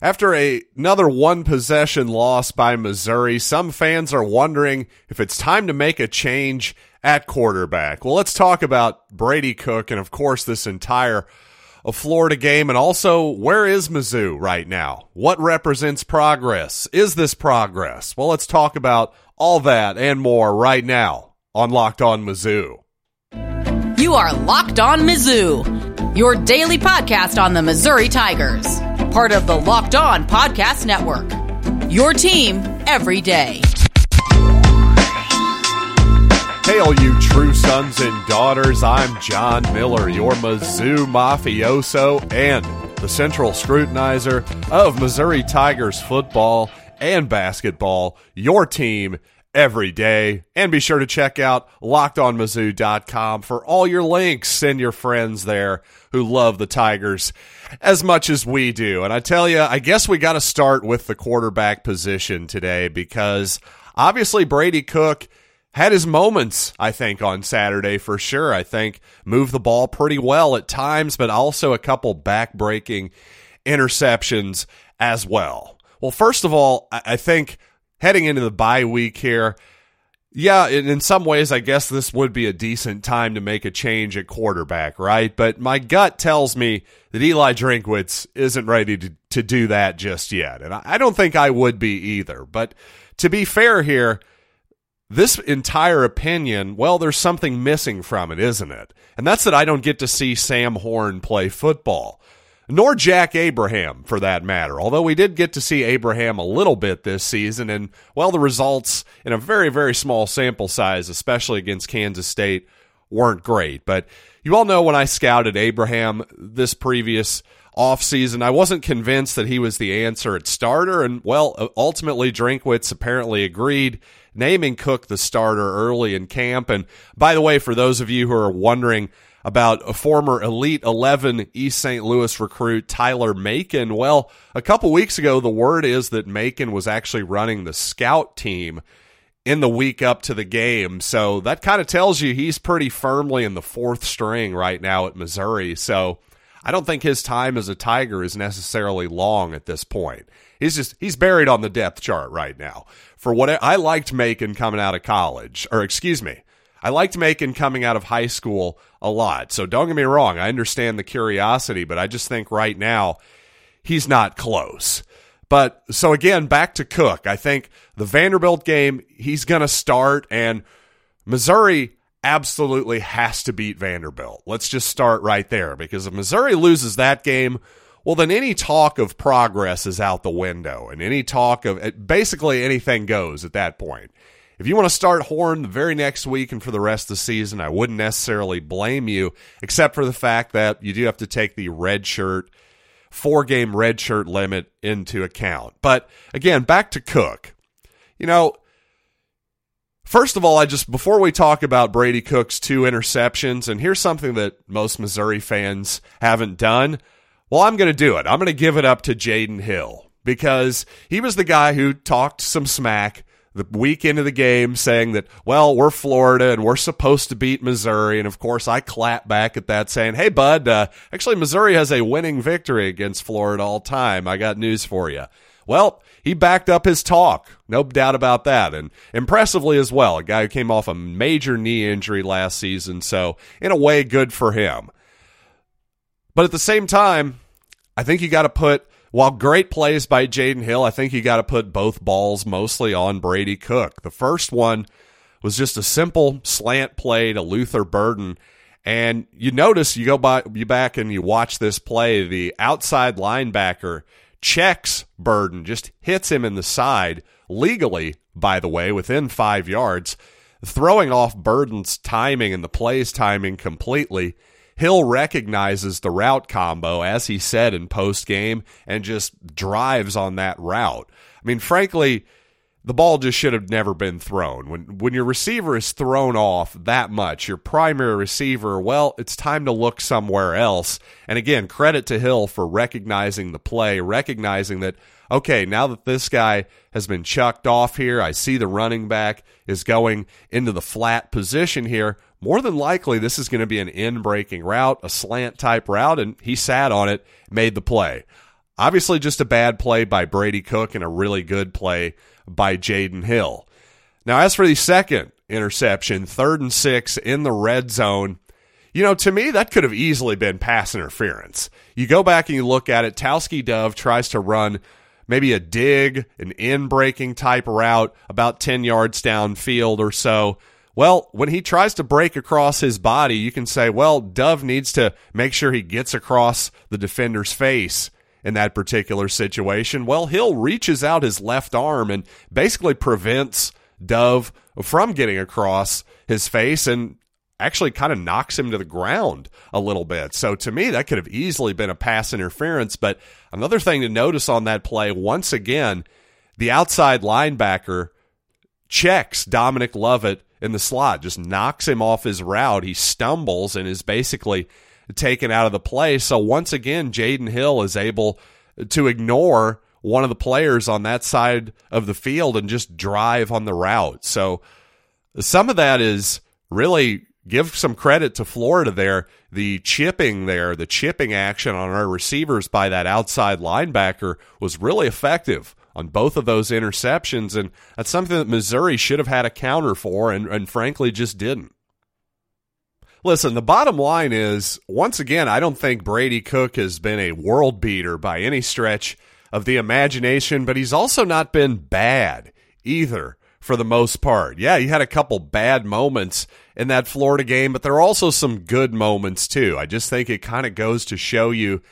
After a, another one possession loss by Missouri, some fans are wondering if it's time to make a change at quarterback. Well, let's talk about Brady Cook and, of course, this entire Florida game. And also, where is Mizzou right now? What represents progress? Is this progress? Well, let's talk about all that and more right now on Locked On Mizzou. You are Locked On Mizzou, your daily podcast on the Missouri Tigers part of the Locked On Podcast Network. Your team every day. Hail, you true sons and daughters. I'm John Miller, your Mizzou mafioso and the central scrutinizer of Missouri Tigers football and basketball. Your team every day. And be sure to check out lockedonmizzou.com for all your links. Send your friends there who love the Tigers as much as we do. And I tell you, I guess we got to start with the quarterback position today because obviously Brady Cook had his moments, I think, on Saturday for sure. I think moved the ball pretty well at times, but also a couple back-breaking interceptions as well. Well, first of all, I think heading into the bye week here, yeah, in some ways, I guess this would be a decent time to make a change at quarterback, right? But my gut tells me that Eli Drinkwitz isn't ready to, to do that just yet. And I don't think I would be either. But to be fair here, this entire opinion, well, there's something missing from it, isn't it? And that's that I don't get to see Sam Horn play football nor Jack Abraham for that matter. Although we did get to see Abraham a little bit this season, and well, the results in a very, very small sample size, especially against Kansas State, weren't great. But you all know when I scouted Abraham this previous offseason, I wasn't convinced that he was the answer at starter, and well, ultimately Drinkwitz apparently agreed. Naming Cook the starter early in camp. And by the way, for those of you who are wondering about a former Elite 11 East St. Louis recruit, Tyler Macon. Well, a couple weeks ago, the word is that Macon was actually running the scout team in the week up to the game. So that kind of tells you he's pretty firmly in the fourth string right now at Missouri. So I don't think his time as a Tiger is necessarily long at this point. He's just he's buried on the depth chart right now. For what I liked Macon coming out of college, or excuse me, I liked Macon coming out of high school a lot. So don't get me wrong, I understand the curiosity, but I just think right now he's not close. But so again, back to Cook. I think the Vanderbilt game, he's going to start, and Missouri absolutely has to beat Vanderbilt. Let's just start right there because if Missouri loses that game, well, then any talk of progress is out the window, and any talk of basically anything goes at that point. If you want to start Horn the very next week and for the rest of the season, I wouldn't necessarily blame you, except for the fact that you do have to take the red shirt, four game red shirt limit into account. But again, back to Cook. You know, first of all, I just, before we talk about Brady Cook's two interceptions, and here's something that most Missouri fans haven't done. Well, I'm going to do it. I'm going to give it up to Jaydon Hill because he was the guy who talked some smack the week into the game saying that, well, we're Florida and we're supposed to beat Missouri. And of course, I clap back at that saying, hey, bud, uh, actually, Missouri has a winning victory against Florida all time. I got news for you. Well, he backed up his talk. No doubt about that. And impressively as well. A guy who came off a major knee injury last season. So, in a way, good for him. But at the same time, I think you got to put while great plays by Jaydon Hill, I think you got to put both balls mostly on Brady Cook. The first one was just a simple slant play to Luther Burden. And you notice you go by you back and you watch this play, the outside linebacker checks Burden, just hits him in the side legally, by the way, within five yards, throwing off Burden's timing and the play's timing completely. Hill recognizes the route combo, as he said in post game, and just drives on that route. I mean, frankly, the ball just should have never been thrown. When when your receiver is thrown off that much, your primary receiver, well, it's time to look somewhere else. And again, credit to Hill for recognizing the play, recognizing that okay, now that this guy has been chucked off here, I see the running back is going into the flat position here more than likely this is going to be an in breaking route, a slant type route, and he sat on it, made the play. Obviously, just a bad play by Brady Cook and a really good play by Jaydon Hill. Now, as for the second interception, third and six in the red zone, you know, to me, that could have easily been pass interference. You go back and you look at it, Tauskie Dove tries to run maybe a dig, an in breaking type route about 10 yards downfield or so. Well, when he tries to break across his body, you can say, well, Dove needs to make sure he gets across the defender's face in that particular situation. Well, Hill reaches out his left arm and basically prevents Dove from getting across his face and actually kind of knocks him to the ground a little bit. So to me, that could have easily been a pass interference. But another thing to notice on that play, once again, the outside linebacker checks Dominic Lovett in the slot, just knocks him off his route. He stumbles and is basically taken out of the play. So once again, Jaydon Hill is able to ignore one of the players on that side of the field and just drive on the route. So some of that is really give some credit to Florida there. The chipping there, the chipping action on our receivers by that outside linebacker was really effective on both of those interceptions. And that's something that Missouri should have had a counter for and, and frankly just didn't. Listen, the bottom line is once again, I don't think Brady Cook has been a world beater by any stretch of the imagination, but he's also not been bad either for the most part. Yeah, he had a couple bad moments in that Florida game, but there are also some good moments too. I just think it kind of goes to show you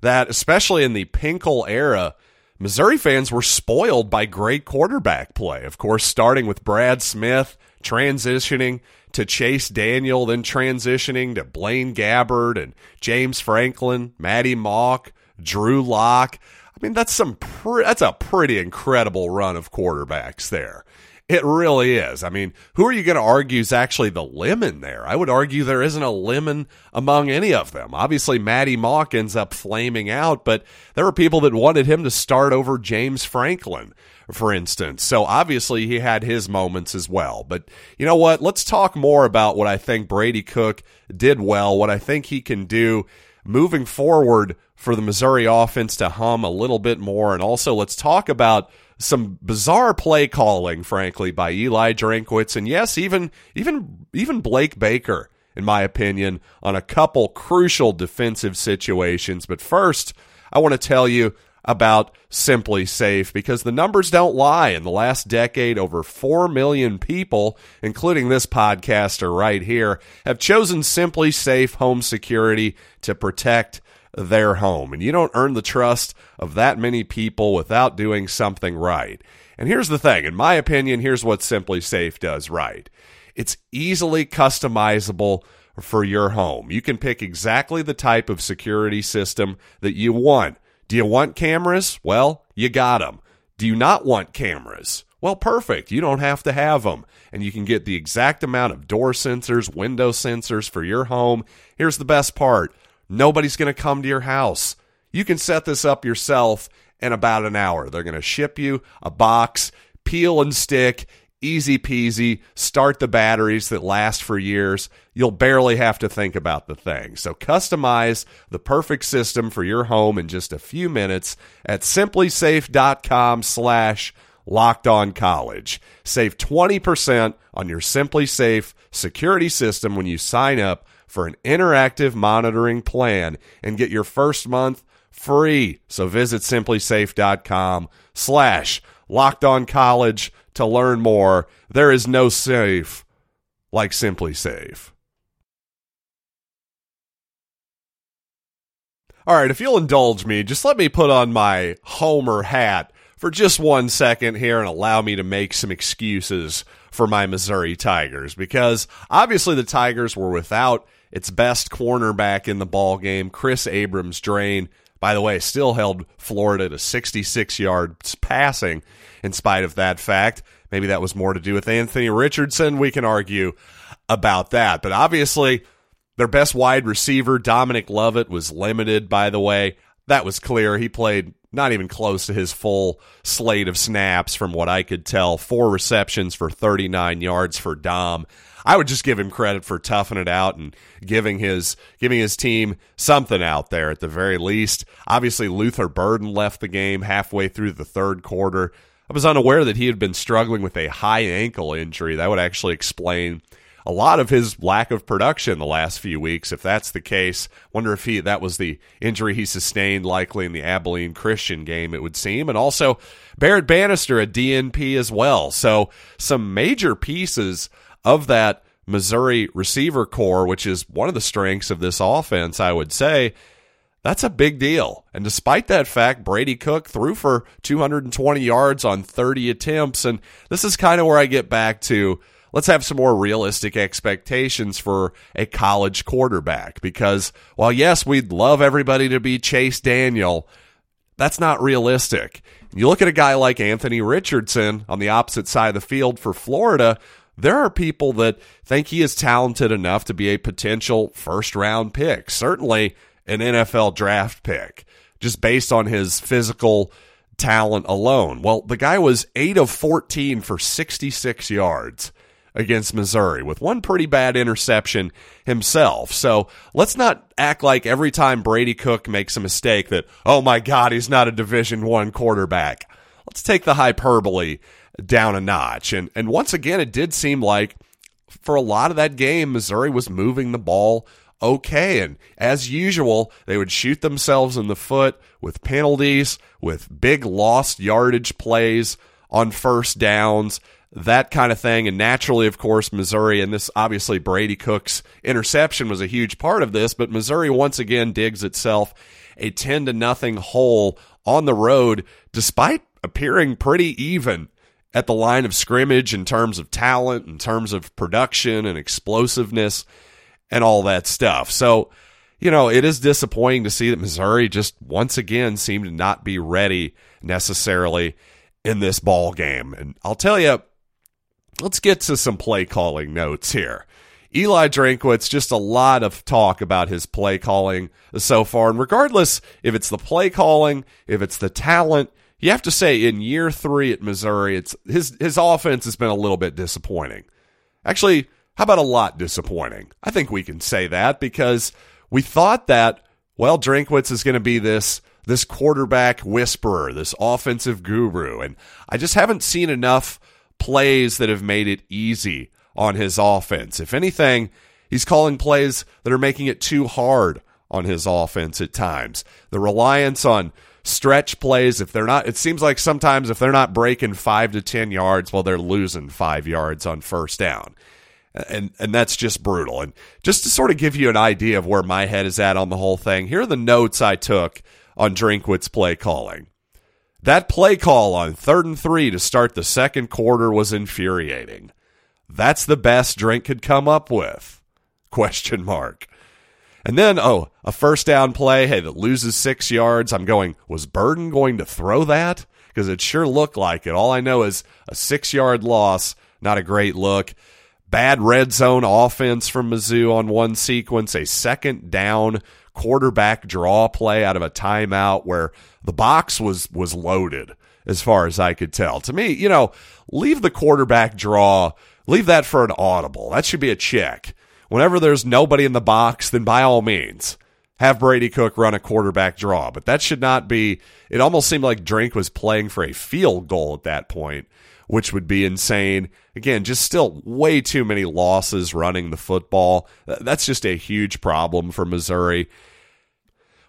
that, especially in the Pinkel era, Missouri fans were spoiled by great quarterback play. Of course, starting with Brad Smith, transitioning to Chase Daniel, then transitioning to Blaine Gabbert and James Franklin, Matty Mauk, Drew Lock. I mean, that's some pre- that's a pretty incredible run of quarterbacks there. It really is. I mean, who are you going to argue is actually the lemon there? I would argue there isn't a lemon among any of them. Obviously, Matty Mauk ends up flaming out, but there were people that wanted him to start over James Franklin, for instance. So obviously, he had his moments as well. But you know what? Let's talk more about what I think Brady Cook did well, what I think he can do moving forward for the Missouri offense to hum a little bit more. And also, let's talk about some bizarre play calling, frankly, by Eli Drinkwitz, and yes, even even even Blake Baker, in my opinion, on a couple crucial defensive situations. But first, I want to tell you about SimpliSafe because the numbers don't lie. In the last decade, over 4 million people, including this podcaster right here, have chosen SimpliSafe home security to protect their home. And you don't earn the trust of that many people without doing something right. And here's the thing in my opinion, here's what SimpliSafe does right it's easily customizable for your home. You can pick exactly the type of security system that you want. Do you want cameras? Well, you got them. Do you not want cameras? Well, perfect. You don't have to have them. And you can get the exact amount of door sensors, window sensors for your home. Here's the best part Nobody's going to come to your house. You can set this up yourself in about an hour. They're going to ship you a box, peel and stick, easy peasy, start the batteries that last for years. You'll barely have to think about the thing. So customize the perfect system for your home in just a few minutes at simplisafe.com slash locked on college. Save 20% on your SimpliSafe security system when you sign up for an interactive monitoring plan and get your first month free. So visit simplisafe.com slash locked on college to learn more. There is no safe like SimpliSafe. All right, if you'll indulge me, just let me put on my Homer hat for just one second here and allow me to make some excuses for my Missouri Tigers because obviously the Tigers were without its best cornerback in the ball game, Kris Abrams-Draine. By the way, still held Florida to 66 yards passing in spite of that fact. Maybe that was more to do with Anthony Richardson. We can argue about that. But obviously, their best wide receiver, Dominic Lovett, was limited, by the way. That was clear. He played not even close to his full slate of snaps from what I could tell. Four receptions for 39 yards for Dom. I would just give him credit for toughing it out and giving his giving his team something out there at the very least. Obviously, Luther Burden left the game halfway through the third quarter. I was unaware that he had been struggling with a high ankle injury. That would actually explain a lot of his lack of production the last few weeks. If that's the case, wonder if he that was the injury he sustained likely in the Abilene Christian game. It would seem, and also Barrett Bannister a DNP as well. So some major pieces of that Missouri receiver corps, which is one of the strengths of this offense, I would say. That's a big deal. And despite that fact, Brady Cook threw for 220 yards on 30 attempts. And this is kind of where I get back to let's have some more realistic expectations for a college quarterback. Because while, yes, we'd love everybody to be Chase Daniel, that's not realistic. You look at a guy like Anthony Richardson on the opposite side of the field for Florida, there are people that think he is talented enough to be a potential first round pick, certainly an NFL draft pick, just based on his physical talent alone. Well, the guy was 8 of 14 for 66 yards against Missouri with one pretty bad interception himself. So let's not act like every time Brady Cook makes a mistake that, oh my God, he's not a Division One quarterback. Let's take the hyperbole down a notch. And and once again, it did seem like for a lot of that game, Missouri was moving the ball okay. And as usual, they would shoot themselves in the foot with penalties, with big lost yardage plays on first downs that kind of thing. And naturally, of course, Missouri, and this obviously Brady Cook's interception was a huge part of this, but Missouri once again digs itself a 10 to nothing hole on the road, despite appearing pretty even at the line of scrimmage in terms of talent, in terms of production and explosiveness and all that stuff. So, you know, it is disappointing to see that Missouri just once again seemed to not be ready necessarily in this ball game. And I'll tell you, let's get to some play calling notes here. Eli Drinkwitz, just a lot of talk about his play calling so far. And regardless if it's the play calling, if it's the talent, you have to say in year three at Missouri, it's his his offense has been a little bit disappointing. Actually, how about a lot disappointing? I think we can say that because we thought that well, Drinkwitz is going to be this this quarterback whisperer, this offensive guru, and I just haven't seen enough plays that have made it easy on his offense. If anything, he's calling plays that are making it too hard on his offense at times. The reliance on stretch plays, if they're not, it seems like sometimes if they're not breaking five to 10 yards, well, they're losing five yards on first down. And, and that's just brutal. And just to sort of give you an idea of where my head is at on the whole thing, here are the notes I took on Drinkwitz's play calling. That play call on third and three to start the second quarter was infuriating. That's the best Drink could come up with. Question mark. And then, oh, a first down play, hey, that loses six yards. I'm going, was Burden going to throw that? Because it sure looked like it. All I know is a six yard loss, not a great look. Bad red zone offense from Mizzou on one sequence, a second down quarterback draw play out of a timeout where the box was was loaded as far as I could tell. To me, you know, leave the quarterback draw, leave that for an audible. That should be a check. Whenever there's nobody in the box, then by all means, have Brady Cook run a quarterback draw. But that should not be it almost seemed like Drink was playing for a field goal at that point, which would be insane. Again, just still way too many losses running the football. That's just a huge problem for Missouri.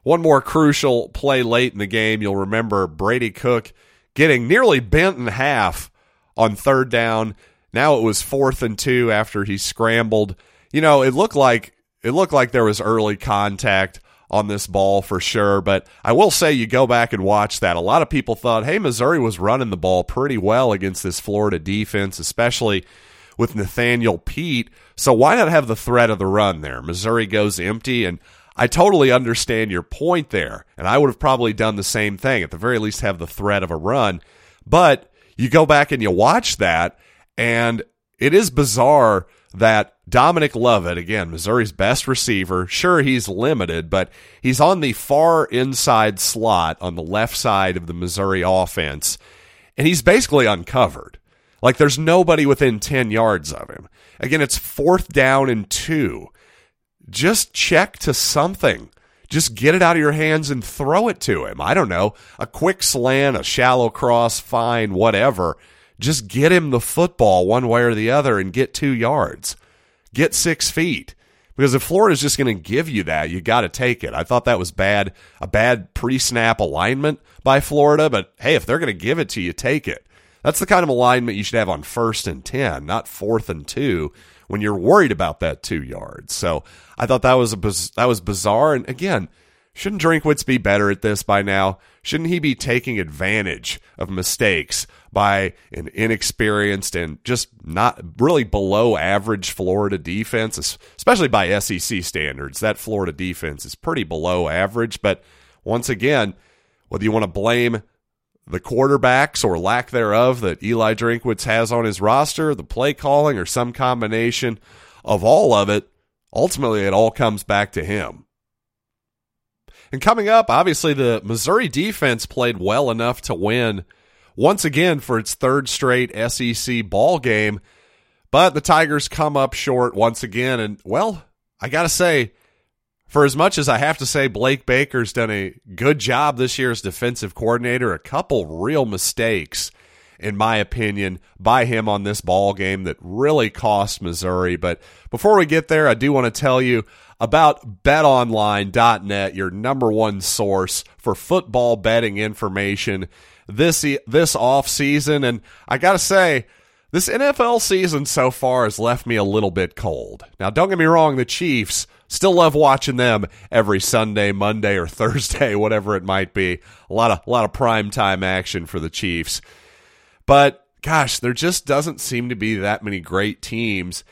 One more crucial play late in the game, you'll remember Brady Cook getting nearly bent in half on third down. Now it was fourth and two after he scrambled. You know, it looked like it looked like there was early contact on this ball for sure. But I will say, you go back and watch that. A lot of people thought, hey, Missouri was running the ball pretty well against this Florida defense, especially with Nathaniel Peat. So why not have the threat of the run there? Missouri goes empty, and I totally understand your point there. And I would have probably done the same thing, at the very least, have the threat of a run. But you go back and you watch that, and it is bizarre that Dominic Lovett, again, Missouri's best receiver, sure, he's limited, but he's on the far inside slot on the left side of the Missouri offense, and he's basically uncovered. Like there's nobody within 10 yards of him. Again, it's fourth down and two. Just check to something. Just get it out of your hands and throw it to him. I don't know. A quick slant, a shallow cross, fine, whatever. Just get him the football one way or the other and get two yards. Get six feet. Because if Florida's just going to give you that, you got to take it. I thought that was bad, a bad pre-snap alignment by Florida, but hey, if they're going to give it to you, take it. That's the kind of alignment you should have on first and 10, not fourth and 2 when you're worried about that 2 yards. So, I thought that was a that was bizarre and again, shouldn't Drinkwitz be better at this by now? Shouldn't he be taking advantage of mistakes by an inexperienced and just not really below average Florida defense, especially by SEC standards? That Florida defense is pretty below average. But once again, whether you want to blame the quarterbacks or lack thereof that Eli Drinkwitz has on his roster, the play calling, or some combination of all of it, ultimately it all comes back to him. And coming up, obviously, the Missouri defense played well enough to win once again for its third straight SEC ball game. But the Tigers come up short once again. And, well, I got to say, for as much as I have to say Blake Baker's done a good job this year as defensive coordinator, a couple real mistakes, in my opinion, by him on this ball game that really cost Missouri. But before we get there, I do want to tell you about betonline.net, your number one source for football betting information this this off season and I got to say this NFL season so far has left me a little bit cold. Now don't get me wrong, the Chiefs still love watching them every Sunday, Monday or Thursday, whatever it might be. A lot of a lot of prime time action for the Chiefs. But gosh, there just doesn't seem to be that many great teams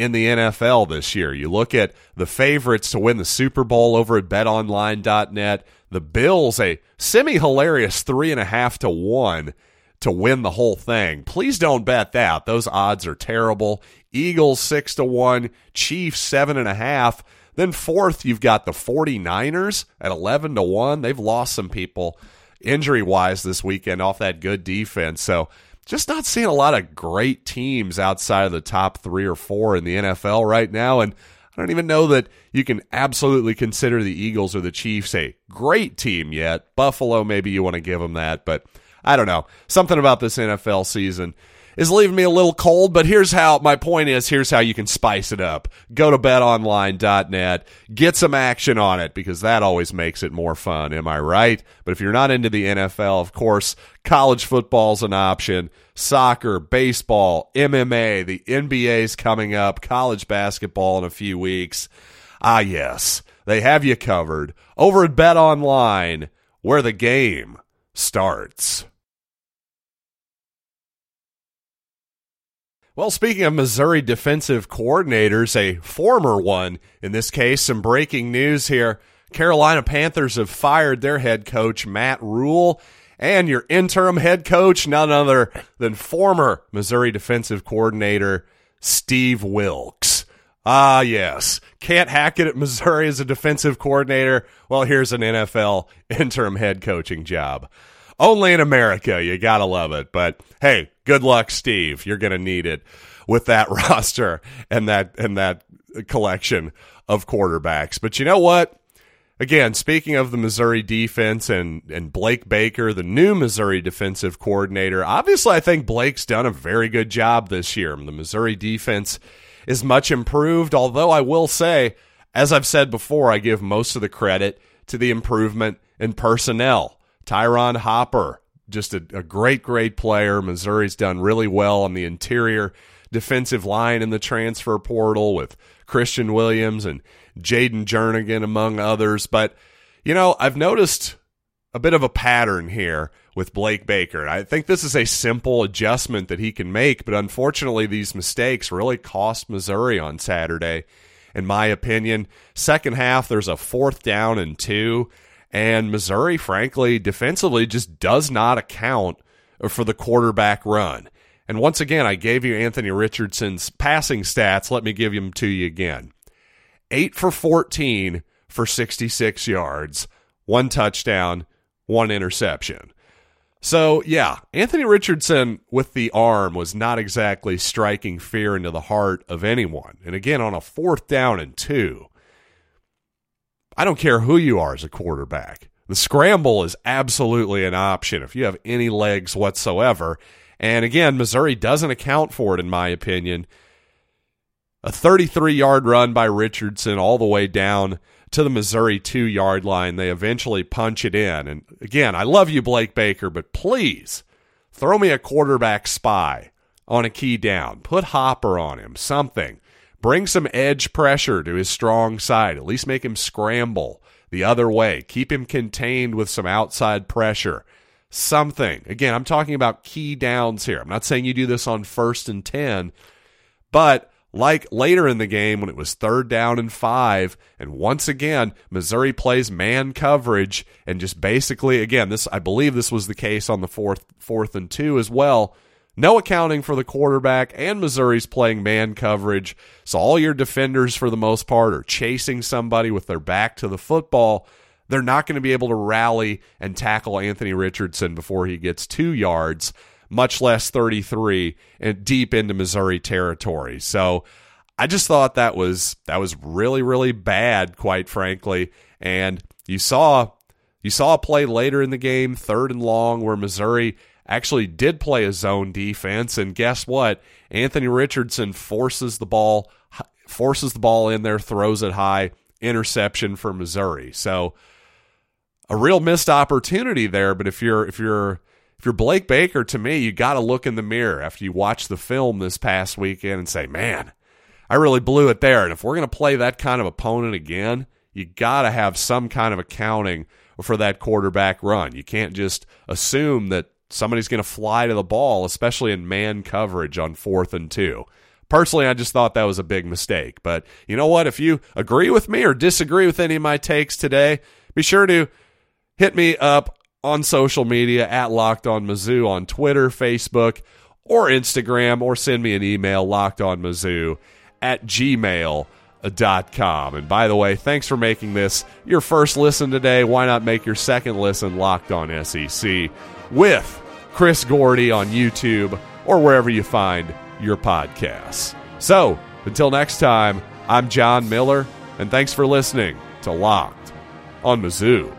in the NFL this year. You look at the favorites to win the Super Bowl over at betonline.net. The Bills, a semi hilarious three and a half to one to win the whole thing. Please don't bet that. Those odds are terrible. Eagles six to one, Chiefs seven and a half. Then fourth, you've got the 49ers at 11 to 1. They've lost some people injury wise this weekend off that good defense. So just not seeing a lot of great teams outside of the top three or four in the NFL right now. And I don't even know that you can absolutely consider the Eagles or the Chiefs a great team yet. Buffalo, maybe you want to give them that, but I don't know. Something about this NFL season is leaving me a little cold, but here's how my point is here's how you can spice it up. Go to betonline.net, get some action on it because that always makes it more fun, am I right? But if you're not into the NFL, of course, college football's an option, soccer, baseball, MMA, the NBA's coming up, college basketball in a few weeks. Ah, yes, they have you covered over at BetOnline where the game starts. Well, speaking of Missouri defensive coordinators, a former one in this case, some breaking news here. Carolina Panthers have fired their head coach, Matt Rhule, and your interim head coach, none other than former Missouri defensive coordinator, Steve Wilks. Ah, yes. Can't hack it at Missouri as a defensive coordinator. Well, here's an NFL interim head coaching job. Only in America. You gotta love it. But hey, good luck, Steve. You're gonna need it with that roster and that and that collection of quarterbacks. But you know what? Again, speaking of the Missouri defense and, and Blake Baker, the new Missouri defensive coordinator, obviously I think Blake's done a very good job this year. The Missouri defense is much improved, although I will say, as I've said before, I give most of the credit to the improvement in personnel. Ty'Ron Hopper, just a, a great, great player. Missouri's done really well on the interior defensive line in the transfer portal with Kristian Williams and Jayden Jernigan, among others. But, you know, I've noticed a bit of a pattern here with Blake Baker. I think this is a simple adjustment that he can make, but unfortunately, these mistakes really cost Missouri on Saturday, in my opinion. Second half, there's a fourth down and two. And Missouri, frankly, defensively just does not account for the quarterback run. And once again, I gave you Anthony Richardson's passing stats. Let me give them to you again 8 for 14 for 66 yards, one touchdown, one interception. So, yeah, Anthony Richardson with the arm was not exactly striking fear into the heart of anyone. And again, on a fourth down and two, I don't care who you are as a quarterback. The scramble is absolutely an option if you have any legs whatsoever. And again, Missouri doesn't account for it, in my opinion. A 33 yard run by Richardson all the way down to the Missouri two yard line. They eventually punch it in. And again, I love you, Blake Baker, but please throw me a quarterback spy on a key down. Put Hopper on him, something. Bring some edge pressure to his strong side. At least make him scramble the other way. Keep him contained with some outside pressure. Something. Again, I'm talking about key downs here. I'm not saying you do this on first and 10, but like later in the game when it was third down and five, and once again, Missouri plays man coverage and just basically, again, this I believe this was the case on the fourth fourth and two as well. No accounting for the quarterback, and Missouri's playing man coverage. So all your defenders, for the most part, are chasing somebody with their back to the football. They're not going to be able to rally and tackle Anthony Richardson before he gets two yards much less 33 and deep into Missouri territory. So I just thought that was that was really really bad quite frankly and you saw you saw a play later in the game third and long where Missouri actually did play a zone defense and guess what Anthony Richardson forces the ball forces the ball in there throws it high interception for Missouri so a real missed opportunity there but if you're if you're if you're Blake Baker, to me, you got to look in the mirror after you watch the film this past weekend and say, man, I really blew it there. And if we're going to play that kind of opponent again, you got to have some kind of accounting for that quarterback run. You can't just assume that somebody's going to fly to the ball, especially in man coverage on fourth and two. Personally, I just thought that was a big mistake. But you know what? If you agree with me or disagree with any of my takes today, be sure to hit me up on social media at Locked On Mizzou on Twitter, Facebook, or Instagram, or send me an email, locked on lockedonmizzou at gmail.com. And by the way, thanks for making this your first listen today. Why not make your second listen Locked On SEC with Chris Gordy on YouTube or wherever you find your podcasts. So, until next time, I'm John Miller, and thanks for listening to Locked on Mizzou.